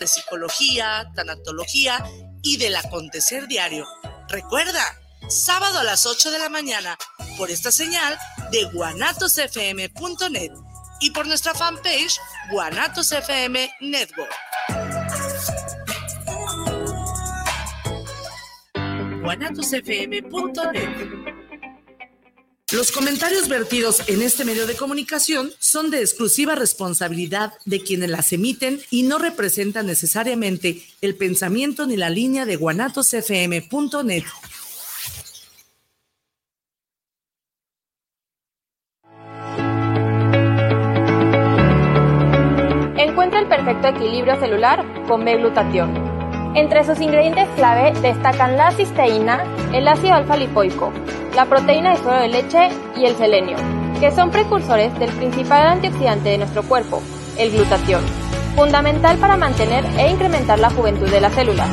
de psicología, tanatología y del acontecer diario. Recuerda, sábado a las 8 de la mañana, por esta señal de guanatosfm.net y por nuestra fanpage Guanatos FM Network. guanatosfm.net los comentarios vertidos en este medio de comunicación son de exclusiva responsabilidad de quienes las emiten y no representan necesariamente el pensamiento ni la línea de guanatosfm.net. Encuentra el perfecto equilibrio celular con B-glutatión. Entre sus ingredientes clave destacan la cisteína, el ácido alfa-lipoico, la proteína de suero de leche y el selenio, que son precursores del principal antioxidante de nuestro cuerpo, el glutatión, fundamental para mantener e incrementar la juventud de las células.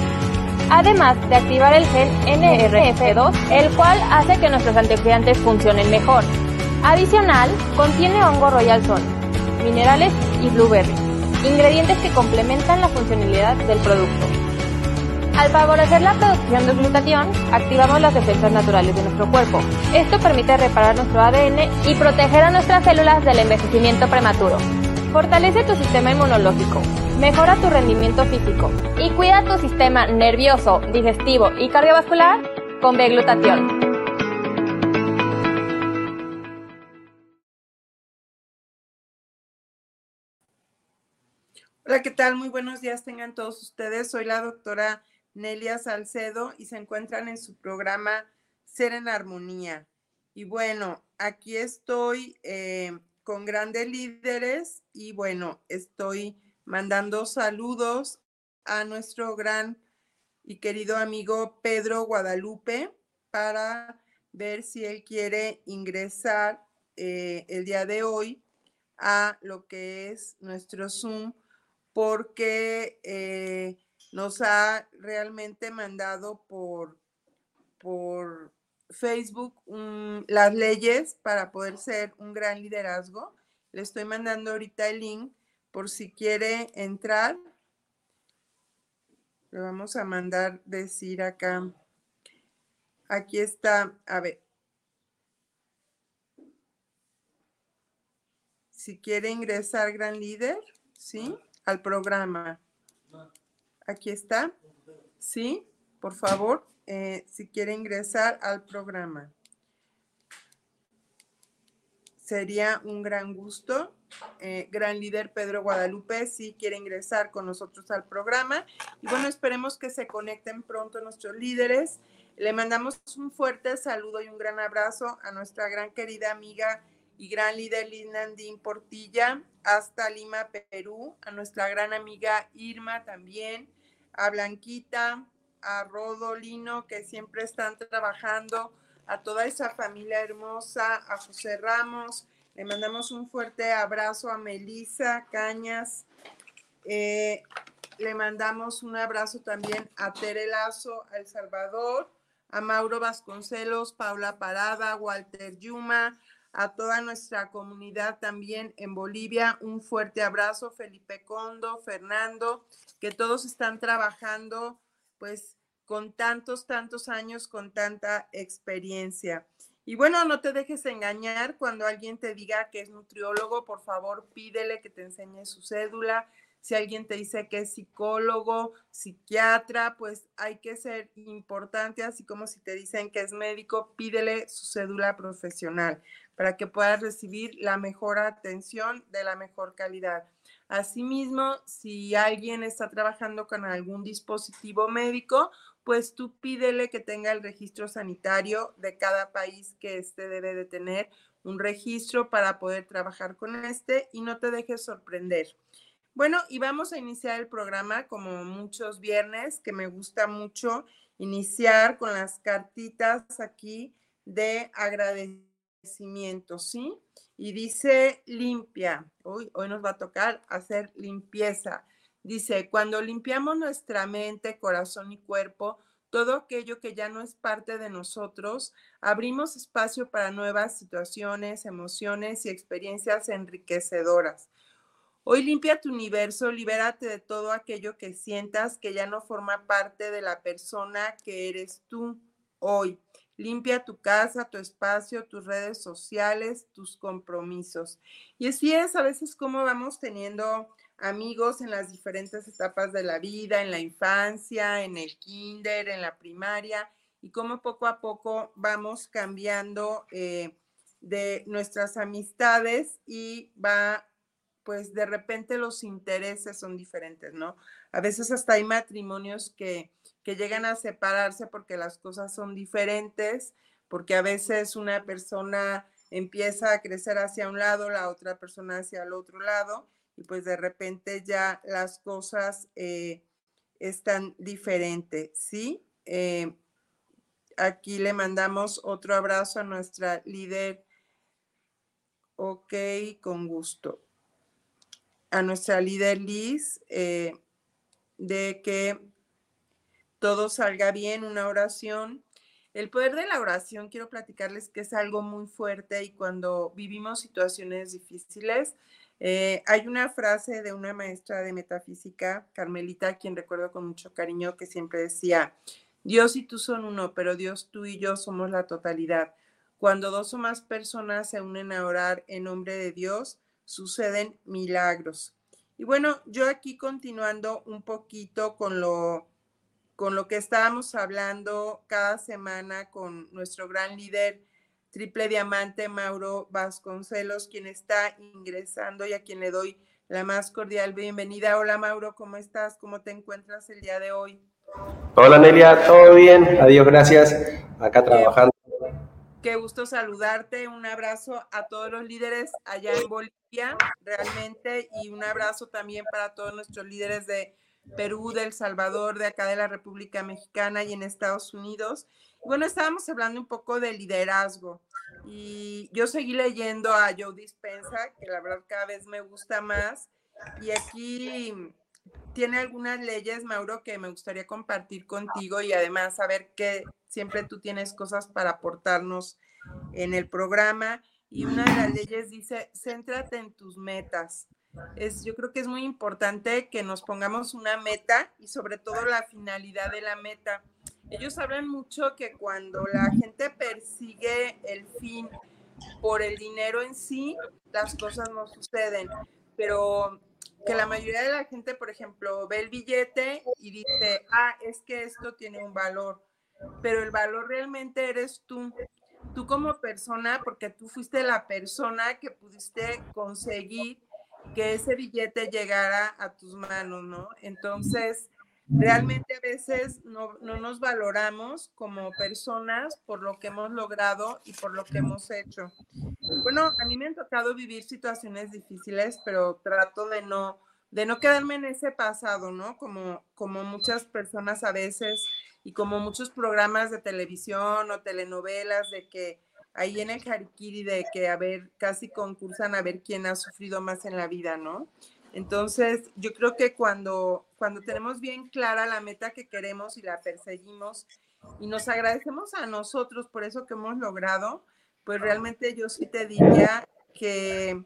Además de activar el gen NRF2, el cual hace que nuestros antioxidantes funcionen mejor. Adicional, contiene hongo royal son, minerales y blueberry, ingredientes que complementan la funcionalidad del producto. Al favorecer la producción de glutatión, activamos las defensas naturales de nuestro cuerpo. Esto permite reparar nuestro ADN y proteger a nuestras células del envejecimiento prematuro. Fortalece tu sistema inmunológico, mejora tu rendimiento físico y cuida tu sistema nervioso, digestivo y cardiovascular con B-glutatión. Hola, ¿qué tal? Muy buenos días tengan todos ustedes. Soy la doctora Nelia Salcedo y se encuentran en su programa Ser en Armonía. Y bueno, aquí estoy eh, con grandes líderes y bueno, estoy mandando saludos a nuestro gran y querido amigo Pedro Guadalupe para ver si él quiere ingresar eh, el día de hoy a lo que es nuestro Zoom porque eh, nos ha realmente mandado por, por Facebook las leyes para poder ser un gran liderazgo. Le estoy mandando ahorita el link por si quiere entrar. Le vamos a mandar decir acá. Aquí está, a ver. Si quiere ingresar gran líder, ¿sí? Al programa. Aquí está. Sí, por favor, eh, si quiere ingresar al programa. Sería un gran gusto. Eh, gran líder Pedro Guadalupe, si quiere ingresar con nosotros al programa. Y bueno, esperemos que se conecten pronto nuestros líderes. Le mandamos un fuerte saludo y un gran abrazo a nuestra gran querida amiga y gran líder Lindandín Portilla hasta Lima, Perú, a nuestra gran amiga Irma también, a Blanquita, a Rodolino, que siempre están trabajando, a toda esa familia hermosa, a José Ramos. Le mandamos un fuerte abrazo a Melisa Cañas. Eh, le mandamos un abrazo también a Tere Lazo, a El Salvador, a Mauro Vasconcelos, Paula Parada, Walter Yuma, a toda nuestra comunidad también en Bolivia. Un fuerte abrazo, Felipe Condo, Fernando, que todos están trabajando pues con tantos, tantos años, con tanta experiencia. Y bueno, no te dejes engañar cuando alguien te diga que es nutriólogo, por favor pídele que te enseñe su cédula. Si alguien te dice que es psicólogo, psiquiatra, pues hay que ser importante, así como si te dicen que es médico, pídele su cédula profesional para que puedas recibir la mejor atención de la mejor calidad. Asimismo, si alguien está trabajando con algún dispositivo médico, pues tú pídele que tenga el registro sanitario de cada país que éste debe de tener un registro para poder trabajar con este y no te dejes sorprender. Bueno, y vamos a iniciar el programa como muchos viernes, que me gusta mucho iniciar con las cartitas aquí de agradecimiento ¿sí? Y dice limpia. Hoy, hoy nos va a tocar hacer limpieza. Dice, cuando limpiamos nuestra mente, corazón y cuerpo, todo aquello que ya no es parte de nosotros, abrimos espacio para nuevas situaciones, emociones y experiencias enriquecedoras. Hoy limpia tu universo, libérate de todo aquello que sientas que ya no forma parte de la persona que eres tú hoy. Limpia tu casa, tu espacio, tus redes sociales, tus compromisos. Y así es a veces como vamos teniendo amigos en las diferentes etapas de la vida, en la infancia, en el kinder, en la primaria, y cómo poco a poco vamos cambiando eh, de nuestras amistades y va pues de repente los intereses son diferentes, ¿no? A veces hasta hay matrimonios que, que llegan a separarse porque las cosas son diferentes, porque a veces una persona empieza a crecer hacia un lado, la otra persona hacia el otro lado, y pues de repente ya las cosas eh, están diferentes, ¿sí? Eh, aquí le mandamos otro abrazo a nuestra líder. Ok, con gusto a nuestra líder Liz eh, de que todo salga bien, una oración. El poder de la oración, quiero platicarles que es algo muy fuerte y cuando vivimos situaciones difíciles, eh, hay una frase de una maestra de metafísica, Carmelita, quien recuerdo con mucho cariño, que siempre decía, Dios y tú son uno, pero Dios, tú y yo somos la totalidad. Cuando dos o más personas se unen a orar en nombre de Dios, suceden milagros. Y bueno, yo aquí continuando un poquito con lo, con lo que estábamos hablando cada semana con nuestro gran líder triple diamante Mauro Vasconcelos, quien está ingresando y a quien le doy la más cordial bienvenida. Hola Mauro, ¿cómo estás? ¿Cómo te encuentras el día de hoy? Hola Nelia, ¿todo bien? Adiós, gracias. Acá trabajando. Qué gusto saludarte. Un abrazo a todos los líderes allá en Bolivia, realmente, y un abrazo también para todos nuestros líderes de Perú, de El Salvador, de acá de la República Mexicana y en Estados Unidos. Bueno, estábamos hablando un poco de liderazgo y yo seguí leyendo a Joe Dispensa, que la verdad cada vez me gusta más. Y aquí tiene algunas leyes, Mauro, que me gustaría compartir contigo y además saber que siempre tú tienes cosas para aportarnos en el programa. Y una de las leyes dice, céntrate en tus metas. Es, yo creo que es muy importante que nos pongamos una meta y sobre todo la finalidad de la meta. Ellos hablan mucho que cuando la gente persigue el fin por el dinero en sí, las cosas no suceden. Pero que la mayoría de la gente, por ejemplo, ve el billete y dice, ah, es que esto tiene un valor, pero el valor realmente eres tú, tú como persona, porque tú fuiste la persona que pudiste conseguir que ese billete llegara a tus manos, ¿no? Entonces, realmente a veces no, no, nos valoramos como personas por lo que hemos logrado y por lo que hemos hecho. Bueno, a mí me han tocado vivir situaciones difíciles, pero trato de no, de no quedarme en ese pasado, ¿no? Como, como muchas personas a veces y como muchos programas de televisión o telenovelas de que ahí en el Harikiri de que a ver, casi concursan a ver quién ha sufrido más en la vida, ¿no? Entonces, yo creo que cuando, cuando tenemos bien clara la meta que queremos y la perseguimos y nos agradecemos a nosotros por eso que hemos logrado, pues realmente yo sí te diría que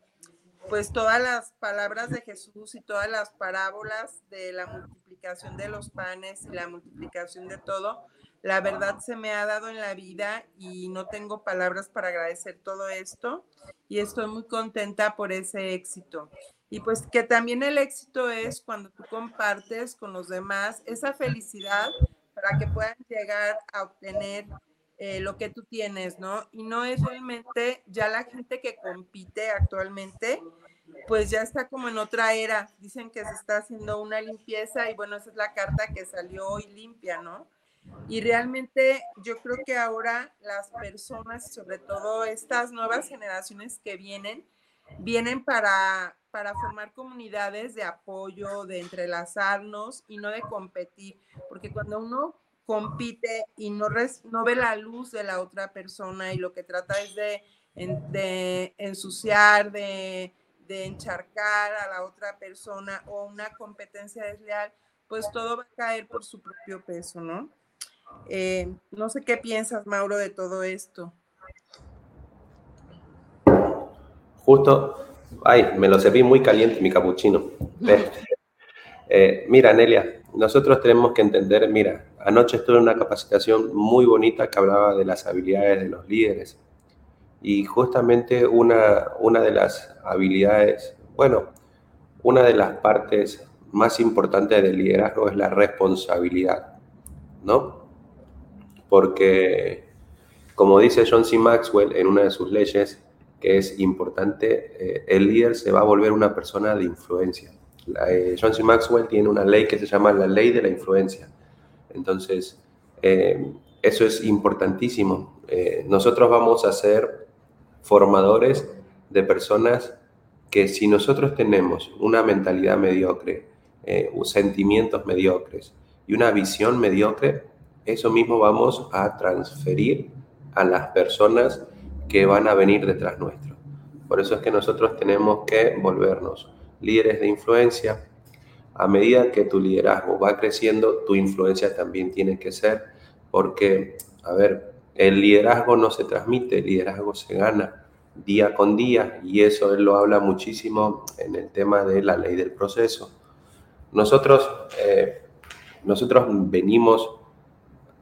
pues todas las palabras de Jesús y todas las parábolas de la multiplicación de los panes y la multiplicación de todo, la verdad se me ha dado en la vida y no tengo palabras para agradecer todo esto y estoy muy contenta por ese éxito. Y pues que también el éxito es cuando tú compartes con los demás esa felicidad para que puedan llegar a obtener eh, lo que tú tienes, ¿no? Y no es realmente ya la gente que compite actualmente, pues ya está como en otra era. Dicen que se está haciendo una limpieza y bueno, esa es la carta que salió hoy limpia, ¿no? Y realmente yo creo que ahora las personas, sobre todo estas nuevas generaciones que vienen, vienen para, para formar comunidades de apoyo, de entrelazarnos y no de competir, porque cuando uno compite y no, no ve la luz de la otra persona y lo que trata es de, de ensuciar, de, de encharcar a la otra persona o una competencia desleal, pues todo va a caer por su propio peso, ¿no? Eh, no sé qué piensas, Mauro, de todo esto. Justo Ay, me lo serví muy caliente mi capuchino. Eh, mira, Nelia, nosotros tenemos que entender, mira, anoche estuve en una capacitación muy bonita que hablaba de las habilidades de los líderes. Y justamente una, una de las habilidades, bueno, una de las partes más importantes del liderazgo es la responsabilidad, ¿no? Porque, como dice John C. Maxwell en una de sus leyes, que es importante, eh, el líder se va a volver una persona de influencia. Eh, John C. Maxwell tiene una ley que se llama la ley de la influencia. Entonces, eh, eso es importantísimo. nosotros vamos a ser formadores de personas que si nosotros tenemos una mentalidad mediocre, sentimientos mediocres y una visión mediocre, eso mismo vamos a transferir a las personas que van a venir detrás nuestro. Por eso es que nosotros tenemos que volvernos líderes de influencia. A medida que tu liderazgo va creciendo, tu influencia también tiene que ser, porque, a ver, el liderazgo no se transmite, el liderazgo se gana día con día y eso él lo habla muchísimo en el tema de la ley del proceso. Nosotros, eh, nosotros venimos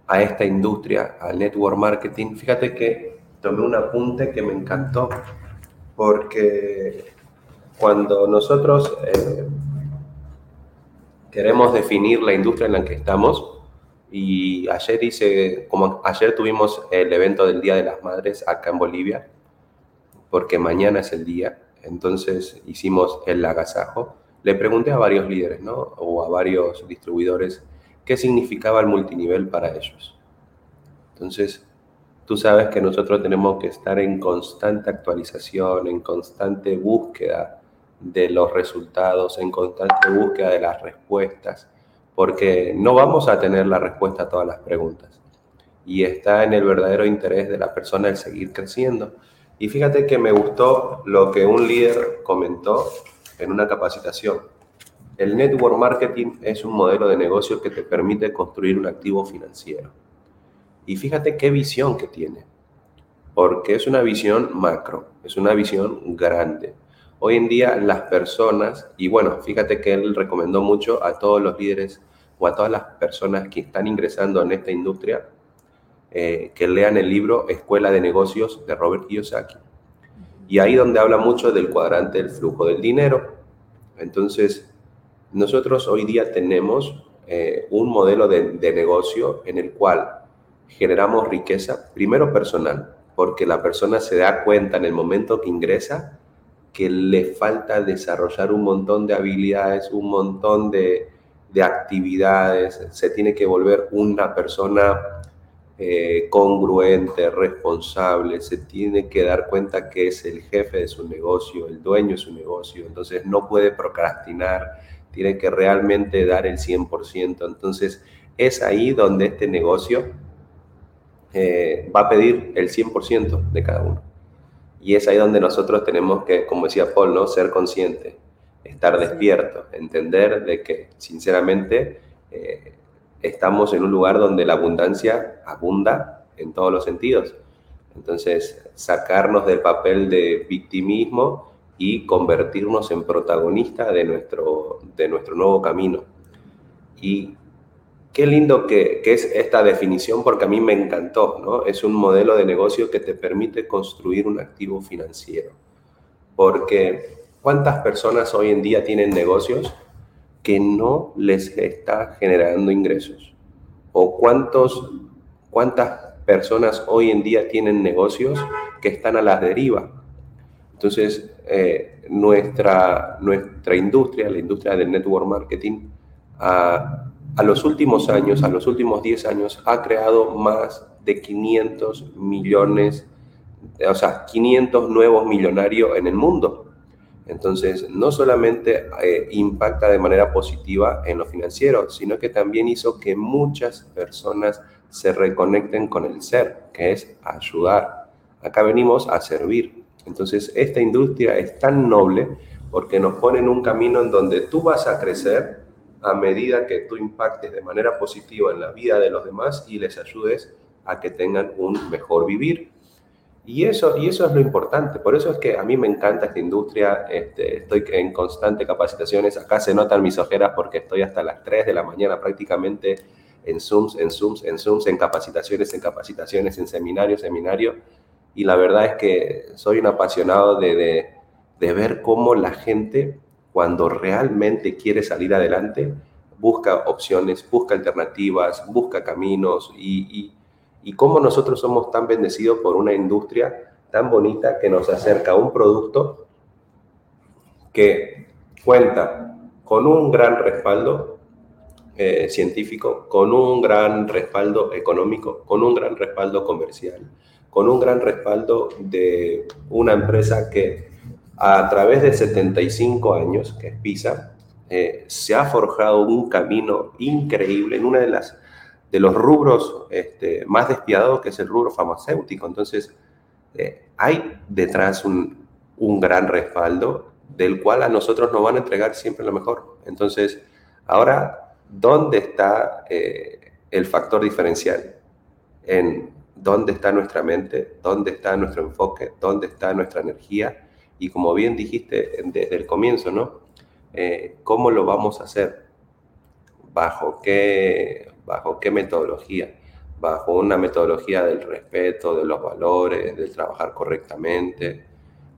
a esta industria, al network marketing. Fíjate que tomé un apunte que me encantó, porque cuando nosotros eh, queremos definir la industria en la que estamos, y ayer hice, como ayer tuvimos el evento del Día de las Madres acá en Bolivia, porque mañana es el día, entonces hicimos el agasajo. Le pregunté a varios líderes, ¿no? O a varios distribuidores qué significaba el multinivel para ellos. Entonces, tú sabes que nosotros tenemos que estar en constante actualización, en constante búsqueda de los resultados, en constante búsqueda de las respuestas, porque no vamos a tener la respuesta a todas las preguntas. Y está en el verdadero interés de la persona el seguir creciendo. Y fíjate que me gustó lo que un líder comentó en una capacitación. El network marketing es un modelo de negocio que te permite construir un activo financiero. Y fíjate qué visión que tiene, porque es una visión macro, es una visión grande. Hoy en día las personas, y bueno, fíjate que él recomendó mucho a todos los líderes o a todas las personas que están ingresando en esta industria, eh, que lean el libro Escuela de Negocios de Robert Kiyosaki. Y ahí donde habla mucho del cuadrante del flujo del dinero. Entonces, nosotros hoy día tenemos eh, un modelo de, de negocio en el cual generamos riqueza, primero personal, porque la persona se da cuenta en el momento que ingresa que le falta desarrollar un montón de habilidades, un montón de, actividades, se tiene que volver una persona eh, congruente, responsable, se tiene que dar cuenta que es el jefe de su negocio, el dueño de su negocio, entonces no puede procrastinar, tiene que realmente dar el 100%, entonces es ahí donde este negocio eh, va a pedir el 100% de cada uno. Y es ahí donde nosotros tenemos que, como decía Paul, ¿no? ser consciente, estar despierto, entender de que sinceramente eh, estamos en un lugar donde la abundancia abunda en todos los sentidos. Entonces, sacarnos del papel de victimismo y convertirnos en protagonista de nuestro, de nuestro nuevo camino. Y Qué lindo que, es esta definición porque a mí me encantó, ¿no? Es un modelo de negocio que te permite construir un activo financiero. Porque ¿cuántas personas hoy en día tienen negocios que no les está generando ingresos? ¿O cuántos, cuántas personas hoy en día tienen negocios que están a la deriva? Entonces, eh, nuestra, nuestra industria, la industria del network marketing, ha a los últimos años, a los últimos 10 años, ha creado más de 500 millones, o sea, 500 nuevos millonarios en el mundo. Entonces, no solamente eh, impacta de manera positiva en lo financiero, sino que también hizo que muchas personas se reconecten con el ser, que es ayudar. Acá venimos a servir. Entonces, esta industria es tan noble porque nos pone en un camino en donde tú vas a crecer a medida que tú impactes de manera positiva en la vida de los demás y les ayudes a que tengan un mejor vivir. Y eso, y eso es lo importante. Por eso es que a mí me encanta esta industria. Este, estoy en constante capacitaciones. Acá se notan mis ojeras porque estoy hasta las 3 de la mañana prácticamente en Zooms, en Zooms, en Zooms, en capacitaciones, en capacitaciones, en seminarios, seminarios. Y la verdad es que soy un apasionado de, de, ver cómo la gente, cuando realmente quiere salir adelante, busca opciones, busca alternativas, busca caminos y, y, cómo nosotros somos tan bendecidos por una industria tan bonita que nos acerca a un producto que cuenta con un gran respaldo eh, científico, con un gran respaldo económico, con un gran respaldo comercial, con un gran respaldo de una empresa que a través de 75 años, que es PISA, eh, se ha forjado un camino increíble en una de las de los rubros este, más despiadados, que es el rubro farmacéutico. Entonces, eh, hay detrás un, un, gran respaldo del cual a nosotros nos van a entregar siempre lo mejor. Entonces, ahora, ¿dónde está eh, el factor diferencial? En dónde está nuestra mente, dónde está nuestro enfoque, dónde está nuestra energía. Y como bien dijiste desde el comienzo, ¿no? Eh, ¿cómo lo vamos a hacer? ¿Bajo qué, ¿Bajo qué metodología? Bajo una metodología del respeto, de los valores, del trabajar correctamente.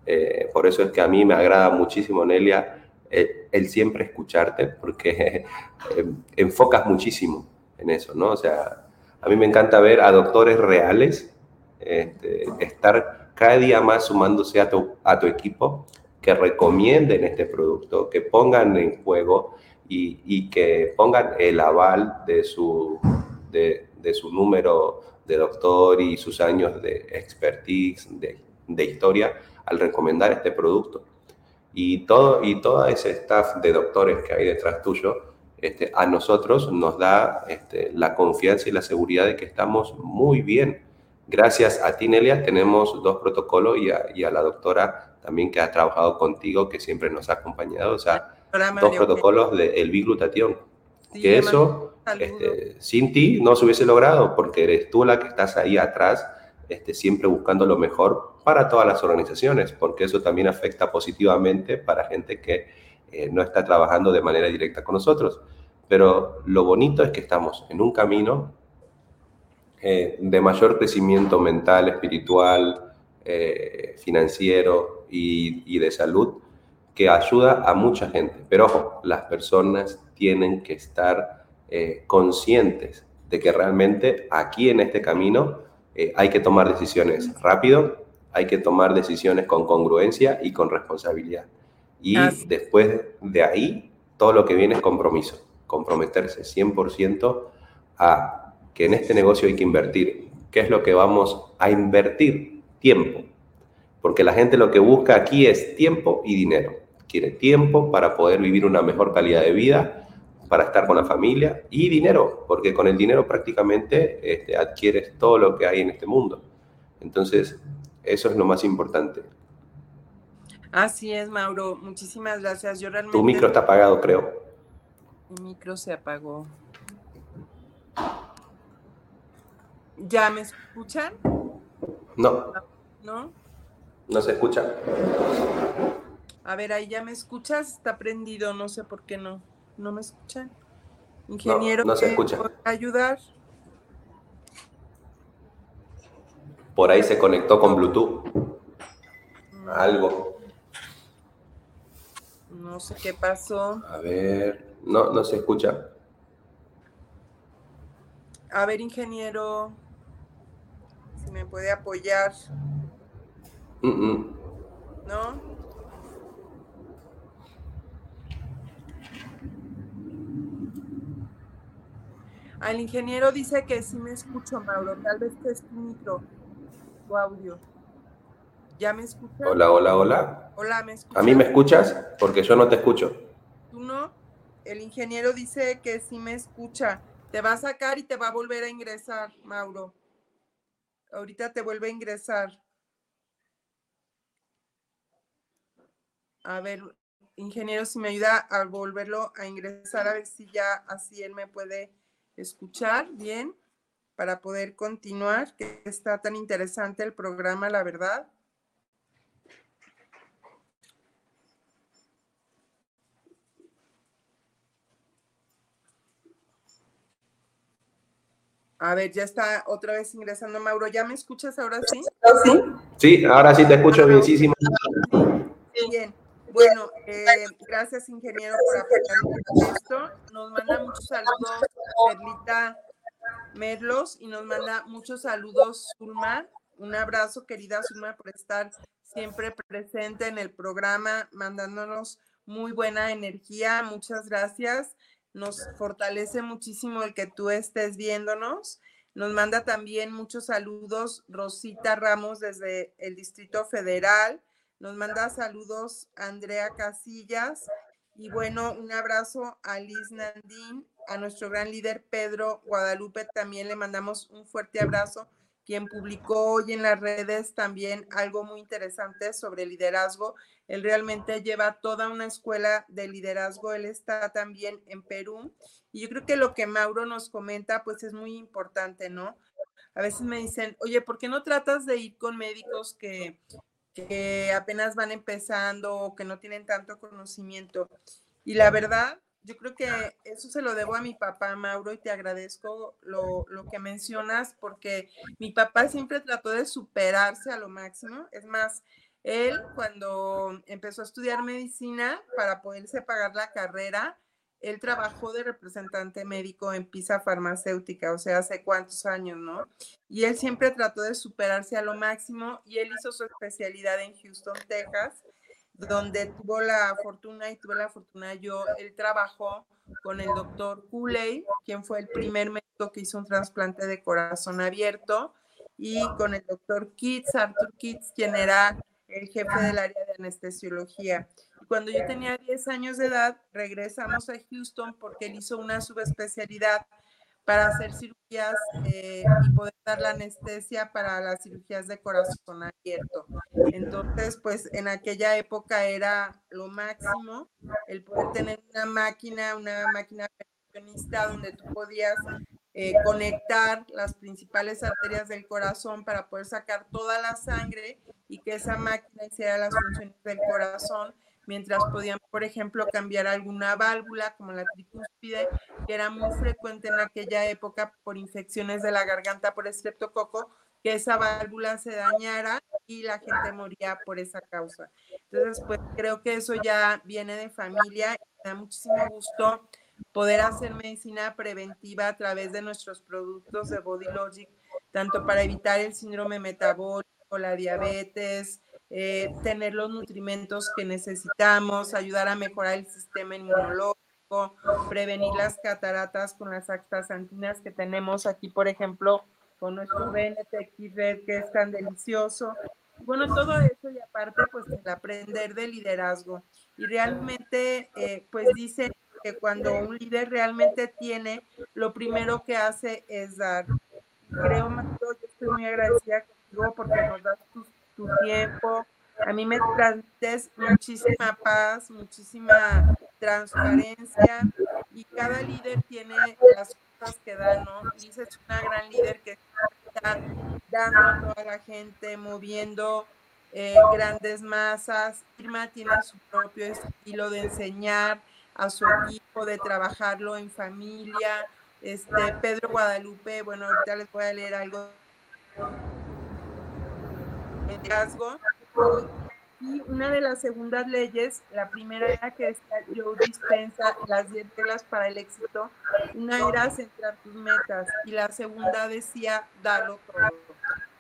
Eh, por eso es que a mí me agrada muchísimo, Nelia, el, siempre escucharte, porque enfocas muchísimo en eso, ¿no? O sea, a mí me encanta ver a doctores reales este, estar cada día más sumándose a tu, a tu equipo que recomienden este producto, que pongan en juego y, que pongan el aval de su, de, su número de doctor y sus años de expertise, de, de, historia, al recomendar este producto. Y todo, y todo ese staff de doctores que hay detrás tuyo, este, a nosotros nos da este, la confianza y la seguridad de que estamos muy bien. Gracias a ti, Nelia, tenemos dos protocolos y a, y a la doctora también que ha trabajado contigo, que siempre nos ha acompañado, o sea, dos protocolos del de biglutatión. que eso, este, sin ti, no se hubiese logrado, porque eres tú la que estás ahí atrás, este, siempre buscando lo mejor para todas las organizaciones, porque eso también afecta positivamente para gente que eh, no está trabajando de manera directa con nosotros. Pero lo bonito es que estamos en un camino eh, de mayor crecimiento mental, espiritual, eh, financiero, y, de salud que ayuda a mucha gente. Pero ojo, las personas tienen que estar eh, conscientes de que realmente aquí en este camino eh, hay que tomar decisiones rápido, hay que tomar decisiones con congruencia y con responsabilidad. Y después de ahí, todo lo que viene es compromiso, comprometerse 100% a que en este negocio hay que invertir. ¿Qué es lo que vamos a invertir? Tiempo porque la gente lo que busca aquí es tiempo y dinero. Quiere tiempo para poder vivir una mejor calidad de vida, para estar con la familia y dinero, porque con el dinero prácticamente este, adquieres todo lo que hay en este mundo. Entonces, eso es lo más importante. Así es, Mauro. Muchísimas gracias. Yo realmente... Tu micro está apagado, creo. Mi micro se apagó. ¿Ya me escuchan? No. ¿No? No se escucha. A ver, ahí ya me escuchas, está prendido, no sé por qué no. ¿No me escuchan? Ingeniero, no, se escucha. ayudar? Por ahí se conectó con Bluetooth. Algo. No sé qué pasó. A ver, no, no se escucha. A ver, ingeniero, si me puede apoyar. ¿No? Al ingeniero dice que sí me escucho, Mauro. Tal vez que es tu micro, tu audio. ¿Ya me escuchas? Hola, hola, hola. Hola, ¿me escuchas? ¿A mí me escuchas? Porque yo no te escucho. ¿Tú no? El ingeniero dice que sí me escucha. Te va a sacar y te va a volver a ingresar, Mauro. Ahorita te vuelve a ingresar. A ver, ingeniero, si me ayuda a volverlo a ingresar, a ver si ya así él me puede escuchar bien, para poder continuar, que está tan interesante el programa, la verdad. A ver, ya está otra vez ingresando Mauro. ¿Ya me escuchas ahora sí? Sí, ahora sí te escucho bienísimo. Bien. Bueno, eh, gracias ingeniero por apoyarnos esto. Nos manda muchos saludos Perlita Merlos y nos manda muchos saludos Zulma. Un abrazo querida Zulma por estar siempre presente en el programa, mandándonos muy buena energía. Muchas gracias. Nos fortalece muchísimo el que tú estés viéndonos. Nos manda también muchos saludos Rosita Ramos desde el Distrito Federal. Nos manda saludos Andrea Casillas. Y bueno, un abrazo a Liz Nandín, a nuestro gran líder Pedro Guadalupe. También le mandamos un fuerte abrazo quien publicó hoy en las redes también algo muy interesante sobre liderazgo. Él realmente lleva toda una escuela de liderazgo. Él está también en Perú. Y yo creo que lo que Mauro nos comenta, pues es muy importante, ¿no? A veces me dicen, oye, ¿por qué no tratas de ir con médicos que, que apenas van empezando o que no tienen tanto conocimiento? Y la verdad, yo creo que eso se lo debo a mi papá, Mauro, y te agradezco lo, lo, que mencionas, porque mi papá siempre trató de superarse a lo máximo. Es más, él cuando empezó a estudiar medicina para poderse pagar la carrera, él trabajó de representante médico en Pisa Farmacéutica, o sea, hace cuántos años, ¿no? Y él siempre trató de superarse a lo máximo y él hizo su especialidad en Houston, Texas donde tuvo la fortuna y tuve la fortuna yo, él trabajó con el doctor Cooley, quien fue el primer médico que hizo un trasplante de corazón abierto, y con el doctor Kitts, Arthur Kitts, quien era el jefe del área de anestesiología. Cuando yo tenía 10 años de edad, regresamos a Houston porque él hizo una subespecialidad para hacer cirugías eh, y poder dar la anestesia para las cirugías de corazón abierto. Entonces, pues en aquella época era lo máximo el poder tener una máquina, una máquina perfeccionista donde tú podías eh, conectar las principales arterias del corazón para poder sacar toda la sangre y que esa máquina hiciera las funciones del corazón mientras podían, por ejemplo, cambiar alguna válvula como la tricúspide, que era muy frecuente en aquella época por infecciones de la garganta por estreptococo, que esa válvula se dañara y la gente moría por esa causa. Entonces, pues creo que eso ya viene de familia me da muchísimo gusto poder hacer medicina preventiva a través de nuestros productos de Body Logic, tanto para evitar el síndrome metabólico, la diabetes, eh, tener los nutrimentos que necesitamos, ayudar a mejorar el sistema inmunológico, prevenir las cataratas con las astaxantinas que tenemos aquí, por ejemplo, con nuestro BNTX Red, que es tan delicioso. Bueno, todo eso y aparte, pues el aprender de liderazgo. Y realmente, eh, pues dice que cuando un líder realmente tiene, lo primero que hace es dar. Creo, yo estoy muy agradecida contigo porque nos das tus tiempo. A mí me transmites muchísima paz, muchísima transparencia y cada líder tiene las cosas que da, ¿no? Lisa es una gran líder que está dando a la gente, moviendo eh, grandes masas. Irma tiene su propio estilo de enseñar a su equipo, de trabajarlo en familia. Este, Pedro Guadalupe, bueno, ahorita les voy a leer algo liderazgo. Y una de las segundas leyes, la primera era que yo dispensa las 10 reglas para el éxito. Una era centrar tus metas y la segunda decía darlo todo.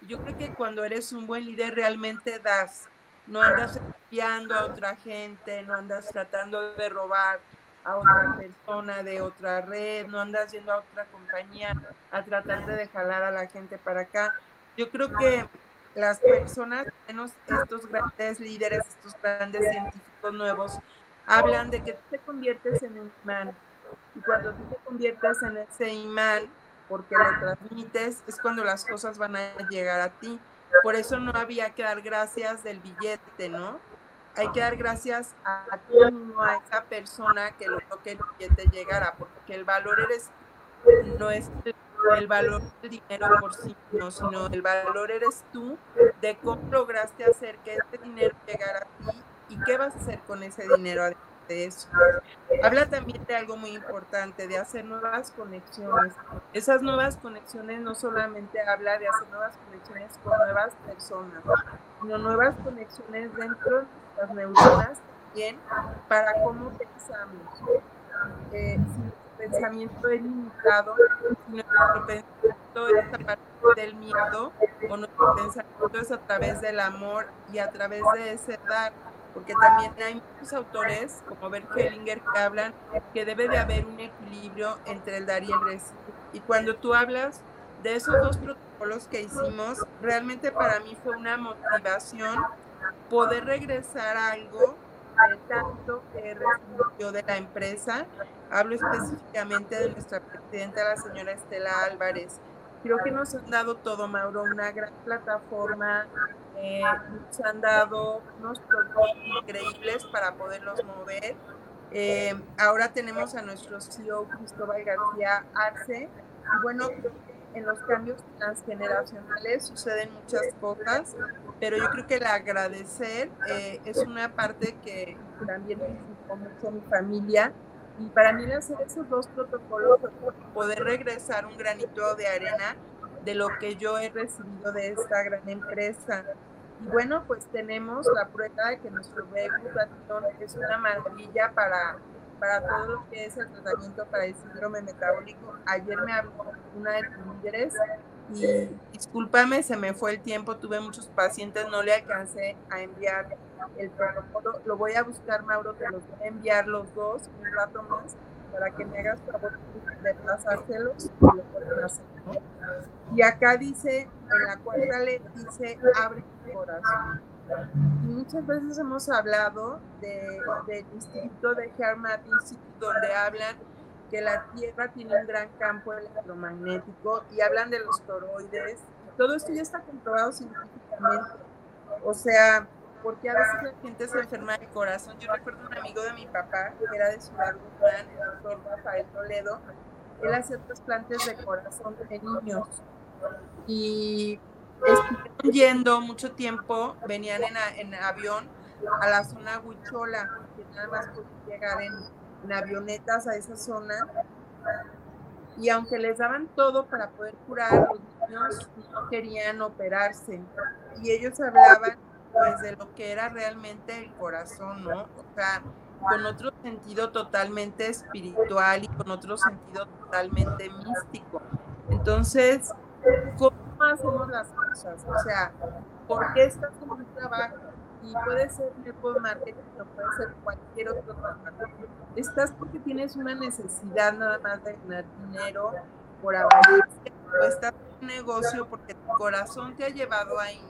Yo creo que cuando eres un buen líder realmente das. No andas espiando a otra gente, no andas tratando de robar a otra persona de otra red, no andas yendo a otra compañía a tratar de jalar a la gente para acá. Yo creo que las personas, menos estos grandes líderes, estos grandes científicos nuevos, hablan de que tú te conviertes en un imán. Y cuando tú te conviertes en ese imán, porque lo transmites, es cuando las cosas van a llegar a ti. Por eso no había que dar gracias del billete, ¿no? Hay que dar gracias a ti no a esa persona que lo que el billete llegara, porque el valor eres, no es el valor del dinero por sí mismo, sino el valor eres tú de cómo lograste hacer que este dinero llegara a ti y qué vas a hacer con ese dinero de eso. Habla también de algo muy importante, de hacer nuevas conexiones. Esas nuevas conexiones no solamente habla de hacer nuevas conexiones con nuevas personas, sino nuevas conexiones dentro de las neuronas también para cómo pensamos. Eh, pensamiento es limitado, nuestro pensamiento es a partir del miedo, o nuestro pensamiento es a través del amor y a través de ese dar porque también hay muchos autores como Bert Hellinger que hablan que debe de haber un equilibrio entre el dar y el recibir. Y cuando tú hablas de esos dos protocolos que hicimos, realmente para mí fue una motivación poder regresar a algo de tanto que recibido de la empresa. Hablo específicamente de nuestra presidenta, la señora Estela Álvarez. Creo que nos han dado todo, Mauro, una gran plataforma, eh, nos han dado unos productos increíbles para poderlos mover. Eh, ahora tenemos a nuestro CEO Cristóbal García Arce. Y bueno, en los cambios transgeneracionales suceden muchas cosas, pero yo creo que el agradecer eh, es una parte que también me mucho mi familia. Y para mí hacer esos dos protocolos, poder regresar un granito de arena de lo que yo he recibido de esta gran empresa. Y bueno, pues tenemos la prueba de que nuestro glutatión es una maravilla para, para todo lo que es el tratamiento para el síndrome metabólico. Ayer me habló una de tus líderes y discúlpame, se me fue el tiempo, tuve muchos pacientes, no le alcancé a enviar el protocolo. Lo voy a buscar, Mauro, te los voy a enviar los dos un rato más para que me hagas favor de pasárselos y lo pueden hacer, Y acá dice, en la cuarta ley dice, abre tu corazón. Muchas veces hemos hablado de, del Instituto de Hermat Institute, donde hablan que la Tierra tiene un gran campo electromagnético y hablan de los toroides. Todo esto ya está comprobado científicamente. O sea, porque a veces la gente se enferma del corazón. Yo recuerdo un amigo de mi papá, que era de Ciudad Guzmán, el doctor Rafael Toledo, él hacía trasplantes de corazón de niños. Y estuvieron yendo mucho tiempo, venían en, avión a la zona Huichola, que nada más podían llegar en, en avionetas a esa zona. Y aunque les daban todo para poder curar, los niños no querían operarse. Y ellos hablaban pues de lo que era realmente el corazón, ¿no? O sea, con otro sentido totalmente espiritual y con otro sentido totalmente místico. Entonces, ¿cómo hacemos las cosas? O sea, ¿por qué estás en un trabajo? Y puede ser network marketing o puede ser cualquier otro trabajo. Estás porque tienes una necesidad nada más de ganar dinero por avance, o estás en un negocio porque tu corazón te ha llevado ahí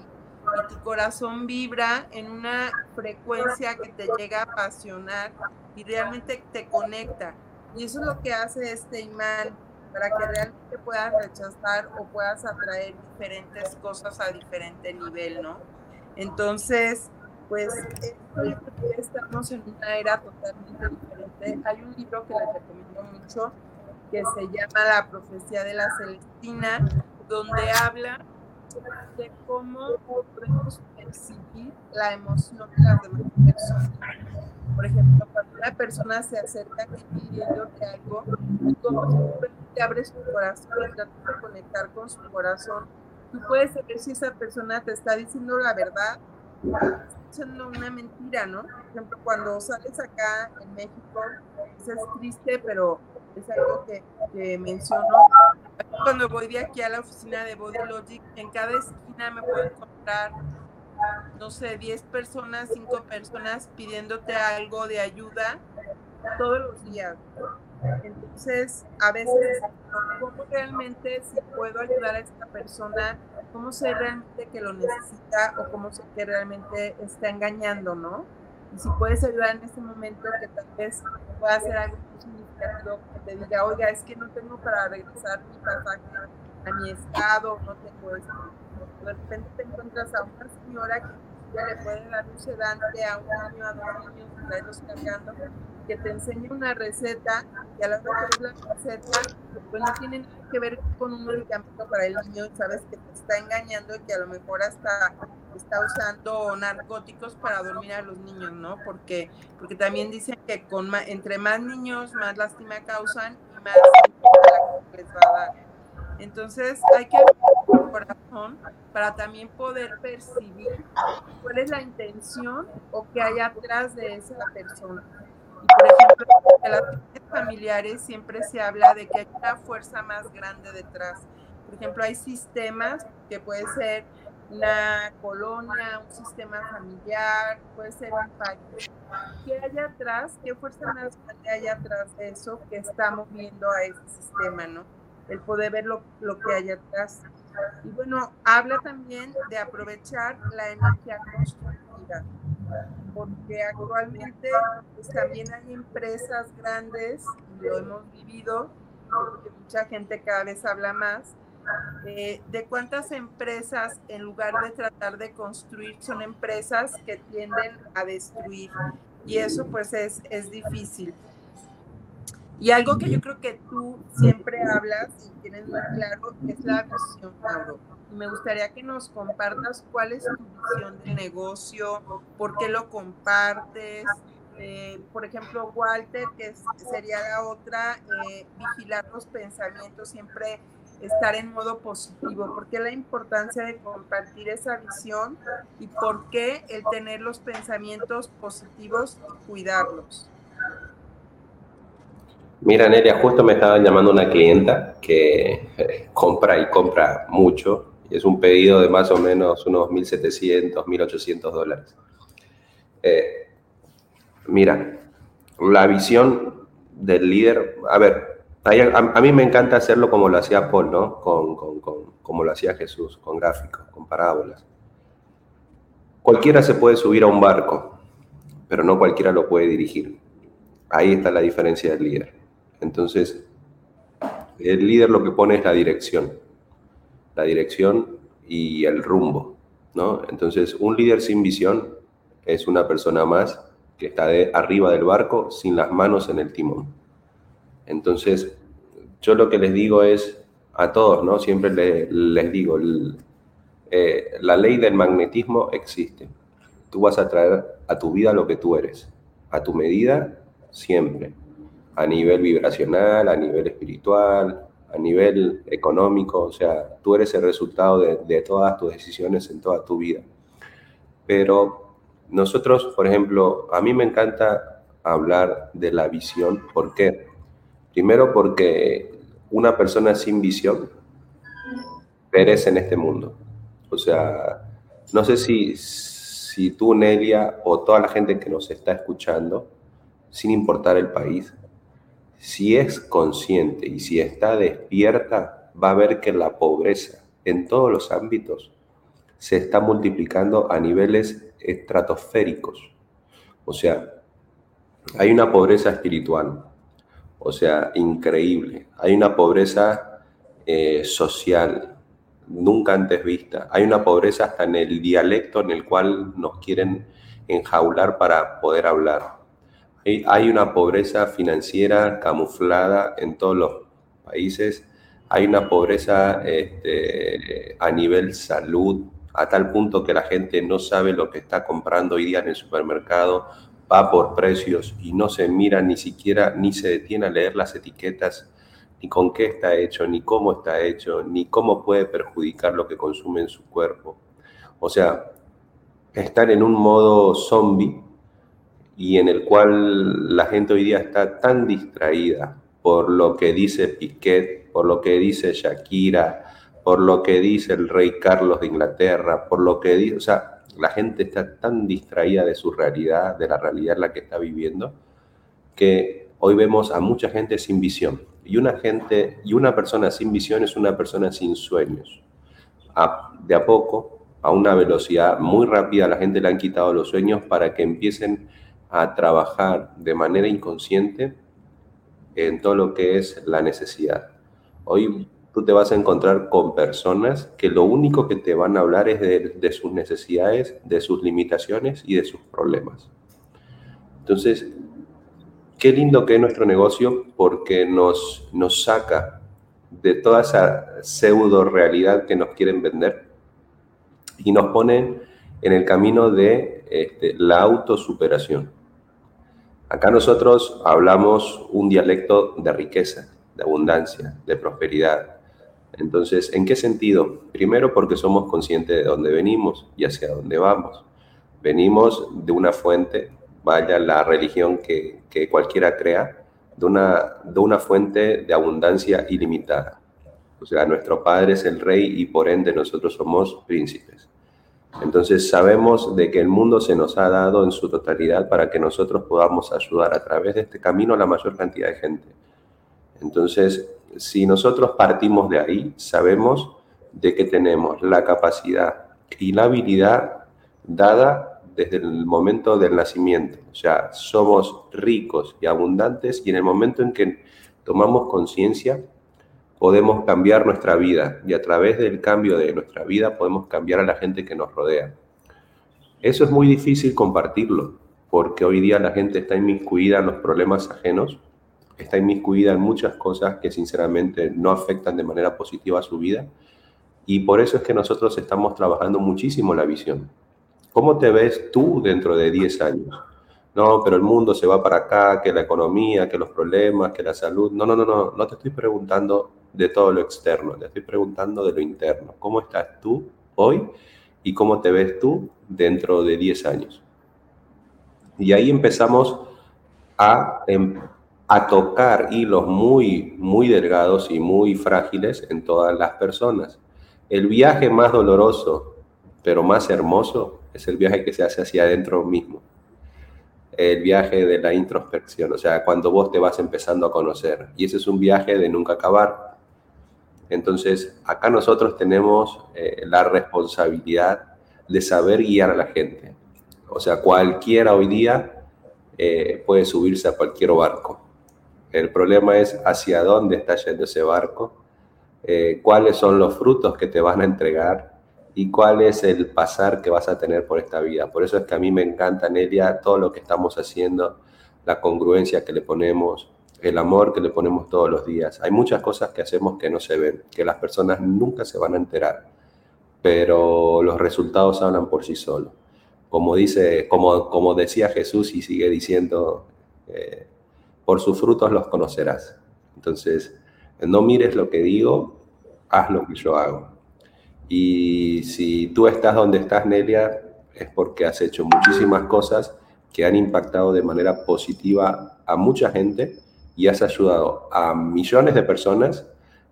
y tu corazón vibra en una frecuencia que te llega a apasionar y realmente te conecta. Y eso es lo que hace este imán para que realmente puedas rechazar o puedas atraer diferentes cosas a diferente nivel, ¿no? Entonces, pues estamos en una era totalmente diferente. Hay un libro que les recomiendo mucho que se llama La profecía de la Celestina, donde habla de cómo podemos percibir la emoción de las demás personas. Por ejemplo, cuando una persona se acerca a ti pidiéndote algo, cómo te abres tu corazón y tratas de conectar con su corazón, tú puedes saber si esa persona te está diciendo la verdad o está diciendo una mentira, ¿no? Por ejemplo, cuando sales acá en México, eso es triste, pero es algo que, que menciono cuando voy de aquí a la oficina de Body Logic, en cada esquina me puedo encontrar, no sé, 10 personas, 5 personas pidiéndote algo de ayuda todos los días. Entonces, a veces, ¿cómo realmente si puedo ayudar a esta persona? ¿Cómo sé realmente que lo necesita o cómo sé que realmente está engañando, no? Y si puedes ayudar en este momento que tal vez pueda hacer algo que te diga, oiga, es que no tengo para regresar mi pasaje a mi estado, no tengo esto. De repente te encuentras a una señora que ya le puede dar un sedante a un año, a dos niños, traerlos cargando, que te enseña una receta y a la hora que la receta, pues no tiene nada que ver con un medicamento para el niño sabes que te está engañando y que a lo mejor hasta está usando narcóticos para dormir a los niños, ¿no? Porque, porque también dicen que con entre más niños, más lástima causan y más les va a dar. Entonces hay que abrir el corazón para también poder percibir cuál es la intención o qué hay atrás de esa persona. Y por ejemplo, las familiares siempre se habla de que hay una fuerza más grande detrás. Por ejemplo, hay sistemas que puede ser una colonia, un sistema familiar, puede ser un país. ¿Qué hay atrás? ¿Qué fuerza más grande hay atrás de eso que está moviendo a ese sistema, no? El poder ver lo, lo que hay atrás. Y bueno, habla también de aprovechar la energía constructiva, porque actualmente pues, también hay empresas grandes, lo hemos vivido, porque mucha gente cada vez habla más, eh, de cuántas empresas, en lugar de tratar de construir, son empresas que tienden a destruir. Y eso pues es, es difícil. Y algo que yo creo que tú siempre hablas y tienes muy claro es la visión, Mauro. Me gustaría que nos compartas cuál es tu visión de negocio, por qué lo compartes. Eh, por ejemplo, Walter, que sería la otra, eh, vigilar los pensamientos, siempre estar en modo positivo? ¿Por qué la importancia de compartir esa visión y por qué el tener los pensamientos positivos y cuidarlos? Mira, Nelia, justo me estaba llamando una clienta que eh, compra y compra mucho. Es un pedido de más o menos unos 1.700, 1.800 dólares. Eh, mira, la visión del líder, a ver, a, mí me encanta hacerlo como lo hacía Paul, ¿no? Con, como lo hacía Jesús, con gráficos, con parábolas. Cualquiera se puede subir a un barco, pero no cualquiera lo puede dirigir. Ahí está la diferencia del líder. Entonces, el líder lo que pone es la dirección. La dirección y el rumbo, ¿no? Entonces, un líder sin visión es una persona más que está de arriba del barco sin las manos en el timón. Entonces, yo lo que les digo es a todos, ¿no? Siempre les digo, eh, la ley del magnetismo existe. Tú vas a traer a tu vida lo que tú eres, a tu medida, siempre, a nivel vibracional, a nivel espiritual, a nivel económico, o sea, tú eres el resultado de, todas tus decisiones en toda tu vida. Pero nosotros, por ejemplo, a mí me encanta hablar de la visión, ¿por qué? Primero porque una persona sin visión perece en este mundo. O sea, no sé si, si tú, Nelia, o toda la gente que nos está escuchando, sin importar el país, si es consciente y si está despierta, va a ver que la pobreza en todos los ámbitos se está multiplicando a niveles estratosféricos. O sea, hay una pobreza espiritual, o sea, increíble. Hay una pobreza eh, social nunca antes vista. Hay una pobreza hasta en el dialecto en el cual nos quieren enjaular para poder hablar. Hay, una pobreza financiera camuflada en todos los países. Hay una pobreza este, a nivel salud, a tal punto que la gente no sabe lo que está comprando hoy día en el supermercado va por precios y no se mira ni siquiera, ni se detiene a leer las etiquetas, ni con qué está hecho, ni cómo está hecho, ni cómo puede perjudicar lo que consume en su cuerpo. O sea, estar en un modo zombie y en el cual la gente hoy día está tan distraída por lo que dice Piquet, por lo que dice Shakira, por lo que dice el rey Carlos de Inglaterra, por lo que dice, o sea, la gente está tan distraída de su realidad, de la realidad en la que está viviendo, que hoy vemos a mucha gente sin visión. Y una gente y una persona sin visión es una persona sin sueños. de a poco, a una velocidad muy rápida, la gente le han quitado los sueños para que empiecen a trabajar de manera inconsciente en todo lo que es la necesidad. Hoy tú te vas a encontrar con personas que lo único que te van a hablar es de, sus necesidades, de sus limitaciones y de sus problemas. Entonces, qué lindo que es nuestro negocio porque nos, nos saca de toda esa pseudo realidad que nos quieren vender y nos pone en el camino de este, la autosuperación. Acá nosotros hablamos un dialecto de riqueza, de abundancia, de prosperidad. Entonces, ¿en qué sentido? Primero porque somos conscientes de dónde venimos y hacia dónde vamos. Venimos de una fuente vaya la religión que, cualquiera crea, de una, de una fuente de abundancia ilimitada. O sea, nuestro Padre es el Rey y por ende nosotros somos príncipes. Entonces sabemos de que el mundo se nos ha dado en su totalidad para que nosotros podamos ayudar a través de este camino a la mayor cantidad de gente. Entonces, si nosotros partimos de ahí, sabemos de que tenemos la capacidad y la habilidad dada desde el momento del nacimiento. O sea, somos ricos y abundantes y en el momento en que tomamos conciencia, podemos cambiar nuestra vida y a través del cambio de nuestra vida podemos cambiar a la gente que nos rodea. Eso es muy difícil compartirlo, porque hoy día la gente está inmiscuida en los problemas ajenos, está inmiscuida en muchas cosas que sinceramente no afectan de manera positiva a su vida, y por eso es que nosotros estamos trabajando muchísimo la visión. ¿Cómo te ves tú dentro de 10 años? No, pero el mundo se va para acá, que la economía, que los problemas, que la salud. No, no, no, no, no te estoy preguntando de todo lo externo, te estoy preguntando de lo interno. ¿Cómo estás tú hoy y cómo te ves tú dentro de 10 años? Y ahí empezamos a, em, a tocar hilos muy, muy delgados y muy frágiles en todas las personas. El viaje más doloroso, pero más hermoso, es el viaje que se hace hacia adentro mismo. El viaje de la introspección, o sea, cuando vos te vas empezando a conocer. Y ese es un viaje de nunca acabar. Entonces, acá nosotros tenemos eh, la responsabilidad de saber guiar a la gente. O sea, cualquiera hoy día eh, puede subirse a cualquier barco. El problema es hacia dónde está yendo ese barco, eh, cuáles son los frutos que te van a entregar y cuál es el pasar que vas a tener por esta vida. Por eso es que a mí me encanta, Nelia, todo lo que estamos haciendo, la congruencia que le ponemos, el amor que le ponemos todos los días. Hay muchas cosas que hacemos que no se ven, que las personas nunca se van a enterar, pero los resultados hablan por sí solos. Como, dice, como, como decía Jesús y sigue diciendo, eh, por sus frutos los conocerás. Entonces, no mires lo que digo, haz lo que yo hago. Y si tú estás donde estás, Nelia, es porque has hecho muchísimas cosas que han impactado de manera positiva a mucha gente y has ayudado a millones de personas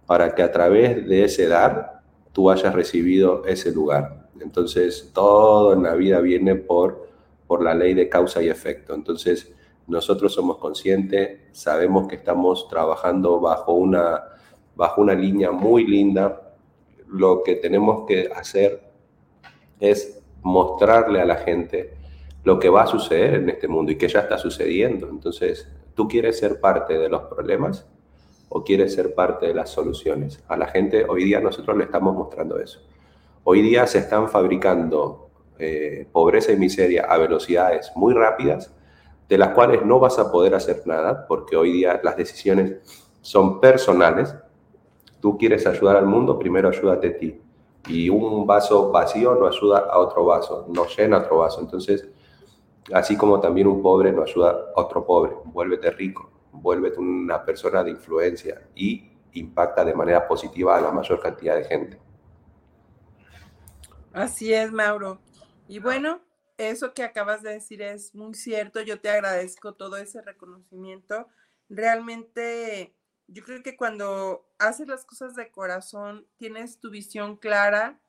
para que a través de ese dar tú hayas recibido ese lugar. Entonces, todo en la vida viene por, por la ley de causa y efecto. Entonces, nosotros somos conscientes, sabemos que estamos trabajando bajo una, bajo una línea muy linda lo que tenemos que hacer es mostrarle a la gente lo que va a suceder en este mundo y que ya está sucediendo. Entonces, ¿tú quieres ser parte de los problemas o quieres ser parte de las soluciones? A la gente hoy día nosotros le estamos mostrando eso. Hoy día se están fabricando eh, pobreza y miseria a velocidades muy rápidas, de las cuales no vas a poder hacer nada, porque hoy día las decisiones son personales tú quieres ayudar al mundo, primero ayúdate a ti. Y un vaso vacío no ayuda a otro vaso, no llena otro vaso. Entonces, así como también un pobre no ayuda a otro pobre, vuélvete rico, vuélvete una persona de influencia y impacta de manera positiva a la mayor cantidad de gente. Así es, Mauro. Y bueno, eso que acabas de decir es muy cierto. Yo te agradezco todo ese reconocimiento. Realmente yo creo que cuando haces las cosas de corazón, tienes tu visión clara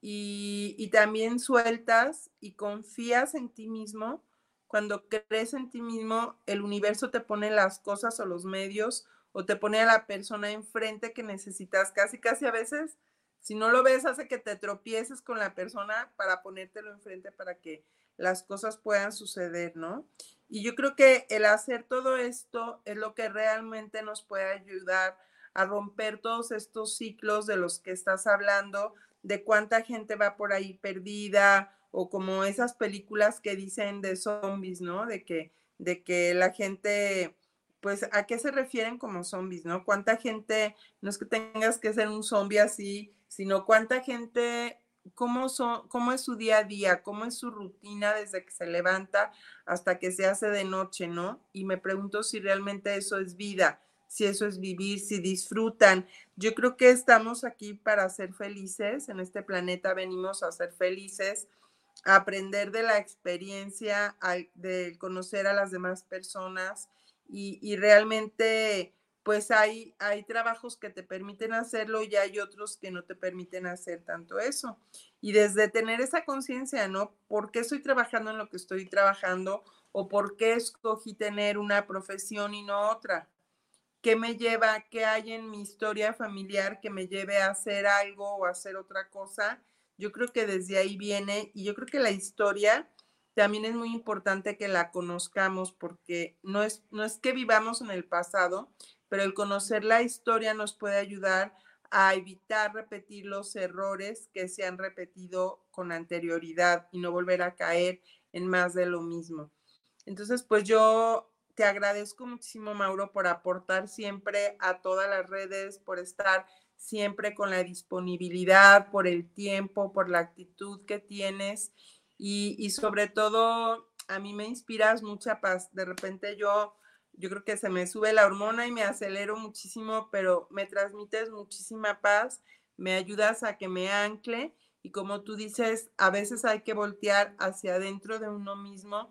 y, también sueltas y confías en ti mismo. Cuando crees en ti mismo, el universo te pone las cosas o los medios o te pone a la persona enfrente que necesitas. Casi, casi a veces, si no lo ves, hace que te tropieces con la persona para ponértelo enfrente para que las cosas puedan suceder, ¿no? Y yo creo que el hacer todo esto es lo que realmente nos puede ayudar a romper todos estos ciclos de los que estás hablando, de cuánta gente va por ahí perdida o como esas películas que dicen de zombies, ¿no? De que, de que la gente pues, ¿a qué se refieren como zombies, no? ¿Cuánta gente, no es que tengas que ser un zombie así, sino cuánta gente, cómo, son, cómo es su día a día, cómo es su rutina desde que se levanta hasta que se hace de noche, ¿no? Y me pregunto si realmente eso es vida, si eso es vivir, si disfrutan. Yo creo que estamos aquí para ser felices, en este planeta venimos a ser felices, a aprender de la experiencia, de conocer a las demás personas y, realmente pues hay, hay trabajos que te permiten hacerlo y hay otros que no te permiten hacer tanto eso. Y desde tener esa conciencia, ¿no? ¿Por qué estoy trabajando en lo que estoy trabajando? ¿O por qué escogí tener una profesión y no otra? ¿Qué me lleva, qué hay en mi historia familiar que me lleve a hacer algo o hacer otra cosa? Yo creo que desde ahí viene y yo creo que la historia también es muy importante que la conozcamos porque no es, no es que vivamos en el pasado, pero el conocer la historia nos puede ayudar a evitar repetir los errores que se han repetido con anterioridad y no volver a caer en más de lo mismo. Entonces, pues yo te agradezco muchísimo, Mauro, por aportar siempre a todas las redes, por estar siempre con la disponibilidad, por el tiempo, por la actitud que tienes y, sobre todo a mí me inspiras mucha paz. De repente yo, yo creo que se me sube la hormona y me acelero muchísimo, pero me transmites muchísima paz, me ayudas a que me ancle y como tú dices, a veces hay que voltear hacia adentro de uno mismo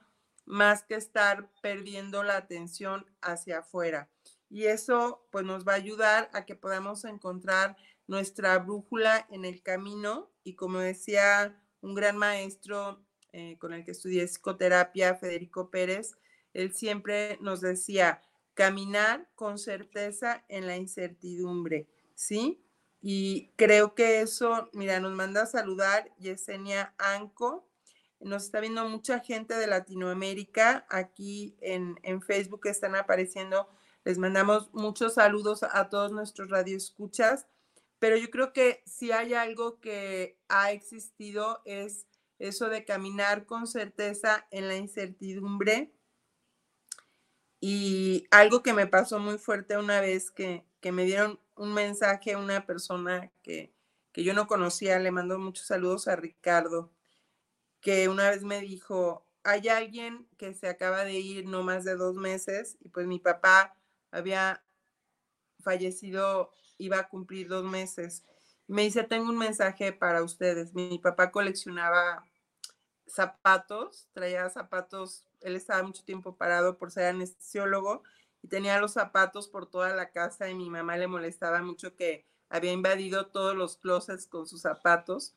más que estar perdiendo la atención hacia afuera. Y eso pues nos va a ayudar a que podamos encontrar nuestra brújula en el camino y como decía un gran maestro eh, con el que estudié psicoterapia, Federico Pérez, él siempre nos decía, caminar con certeza en la incertidumbre, ¿sí? Y creo que eso, mira, nos manda a saludar Yesenia Anco, nos está viendo mucha gente de Latinoamérica. Aquí en, Facebook están apareciendo. Les mandamos muchos saludos a todos nuestros radioescuchas. Pero yo creo que si hay algo que ha existido es eso de caminar con certeza en la incertidumbre. Y algo que me pasó muy fuerte una vez que, me dieron un mensaje a una persona que, que yo no conocía, le mando muchos saludos a Ricardo que una vez me dijo, hay alguien que se acaba de ir no más de dos meses y pues mi papá había fallecido, iba a cumplir dos meses. Me dice, tengo un mensaje para ustedes. Mi papá coleccionaba zapatos, traía zapatos, él estaba mucho tiempo parado por ser anestesiólogo y tenía los zapatos por toda la casa y mi mamá le molestaba mucho que había invadido todos los closets con sus zapatos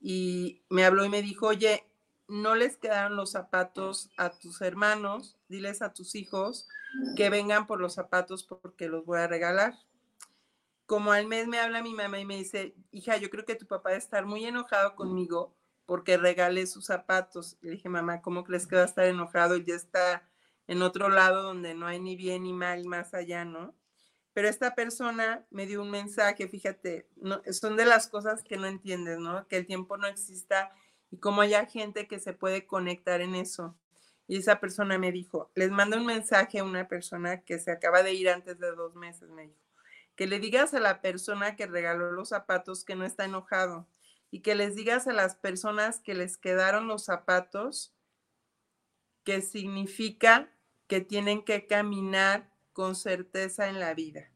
y me habló y me dijo, oye, no les quedaron los zapatos a tus hermanos, diles a tus hijos que vengan por los zapatos porque los voy a regalar. Como al mes me habla mi mamá y me dice, hija, yo creo que tu papá debe estar muy enojado conmigo porque regalé sus zapatos. Le dije, mamá, ¿cómo crees que va a estar enojado? Ya está en otro lado donde no hay ni bien ni mal más allá, ¿no? Pero esta persona me dio un mensaje, fíjate, no, son de las cosas que no entiendes, ¿no? Que el tiempo no exista y cómo haya gente que se puede conectar en eso. Y esa persona me dijo, les mando un mensaje a una persona que se acaba de ir antes de dos meses, me dijo, que le digas a la persona que regaló los zapatos que no está enojado y que les digas a las personas que les quedaron los zapatos que significa que tienen que caminar con certeza en la vida,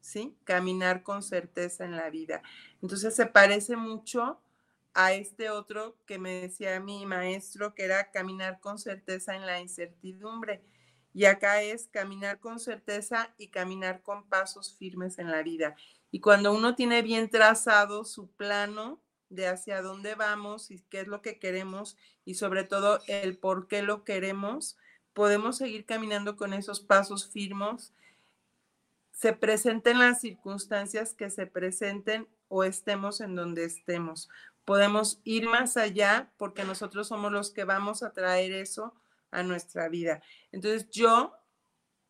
¿sí? Caminar con certeza en la vida. Entonces se parece mucho a este otro que me decía mi maestro, que era caminar con certeza en la incertidumbre. Y acá es caminar con certeza y caminar con pasos firmes en la vida. Y cuando uno tiene bien trazado su plano de hacia dónde vamos y qué es lo que queremos y sobre todo el por qué lo queremos, podemos seguir caminando con esos pasos firmes, se presenten las circunstancias que se presenten o estemos en donde estemos. Podemos ir más allá porque nosotros somos los que vamos a traer eso a nuestra vida. Entonces yo,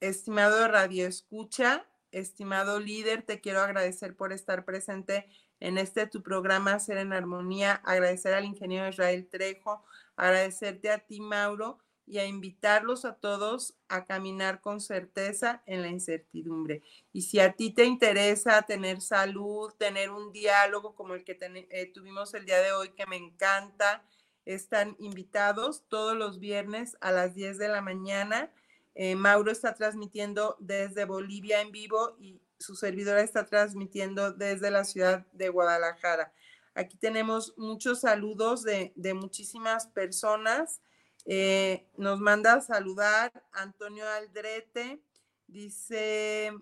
estimado Radio Escucha, estimado líder, te quiero agradecer por estar presente en este tu programa Ser en Armonía, agradecer al ingeniero Israel Trejo, agradecerte a ti, Mauro, y a invitarlos a todos a caminar con certeza en la incertidumbre. Y si a ti te interesa tener salud, tener un diálogo como el que eh, tuvimos el día de hoy, que me encanta, están invitados todos los viernes a las 10 de la mañana. Eh, Mauro está transmitiendo desde Bolivia en vivo y su servidora está transmitiendo desde la ciudad de Guadalajara. Aquí tenemos muchos saludos de, muchísimas personas. Eh, nos manda a saludar Antonio Aldrete, dice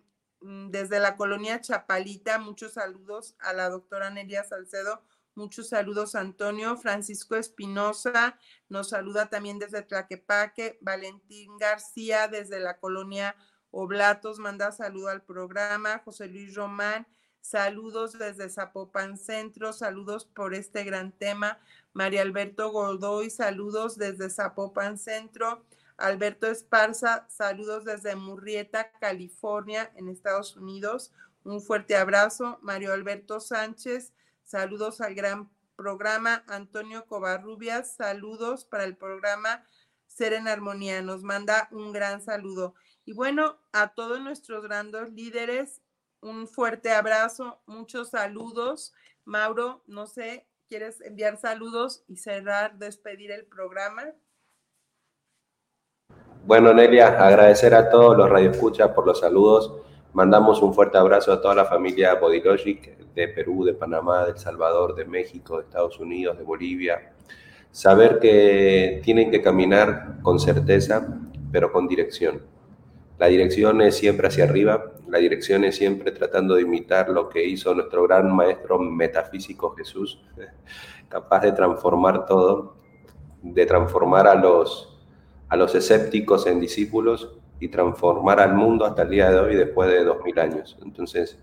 mm, desde la colonia Chapalita, muchos saludos a la doctora Nelia Salcedo Muchos saludos, Antonio. Francisco Espinosa nos saluda también desde Tlaquepaque. Valentín García desde la colonia Oblatos manda saludo al programa. José Luis Román, saludos desde Zapopan Centro. Saludos por este gran tema. María Alberto Godoy, saludos desde Zapopan Centro. Alberto Esparza, saludos desde Murrieta, California, en Estados Unidos. Un fuerte abrazo. Mario Alberto Sánchez, Saludos al gran programa. Antonio Covarrubias, saludos para el programa Ser en Armonía. Nos manda un gran saludo. Y bueno, a todos nuestros grandes líderes, un fuerte abrazo, muchos saludos. Mauro, no sé, ¿quieres enviar saludos y cerrar, despedir el programa? Bueno, Nelia, agradecer a todos los radioescuchas por los saludos. Mandamos un fuerte abrazo a toda la familia Bodylogic de Perú, de Panamá, de El Salvador, de México, de Estados Unidos, de Bolivia. Saber que tienen que caminar con certeza, pero con dirección. La dirección es siempre hacia arriba, la dirección es siempre tratando de imitar lo que hizo nuestro gran maestro metafísico Jesús, capaz de transformar todo, de transformar a los, a los escépticos en discípulos y transformar al mundo hasta el día de hoy después de dos mil años. Entonces,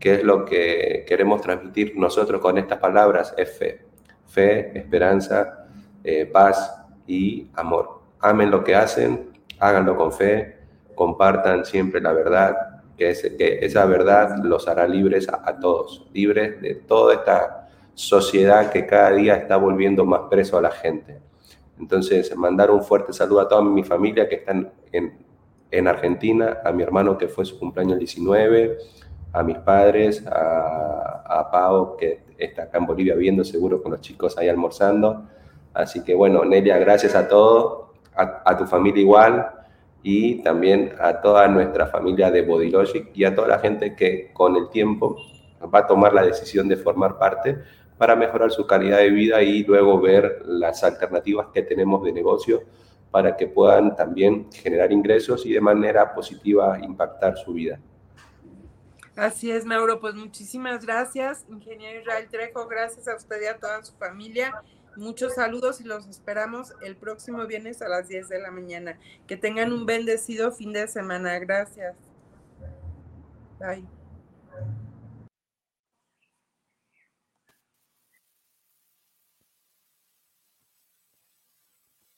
¿Qué es lo que queremos transmitir nosotros con estas palabras? Es fe. Fe, esperanza, eh, paz y amor. Amen lo que hacen, háganlo con fe, compartan siempre la verdad, que, que esa verdad los hará libres a, todos, libres de toda esta sociedad que cada día está volviendo más preso a la gente. Entonces, mandar un fuerte saludo a toda mi familia que están en, en Argentina, a mi hermano que fue su cumpleaños el 19, a mis padres, a, a Pau, que está acá en Bolivia viendo seguro con los chicos ahí almorzando. Así que bueno, Nelia, gracias a todos, a, tu familia igual y también a toda nuestra familia de Bodylogic y a toda la gente que con el tiempo va a tomar la decisión de formar parte para mejorar su calidad de vida y luego ver las alternativas que tenemos de negocio para que puedan también generar ingresos y de manera positiva impactar su vida. Así es, Mauro. Pues muchísimas gracias, ingeniero Israel Trejo. Gracias a usted y a toda su familia. Muchos saludos y los esperamos el próximo viernes a las 10 de la mañana. Que tengan un bendecido fin de semana. Gracias. Bye.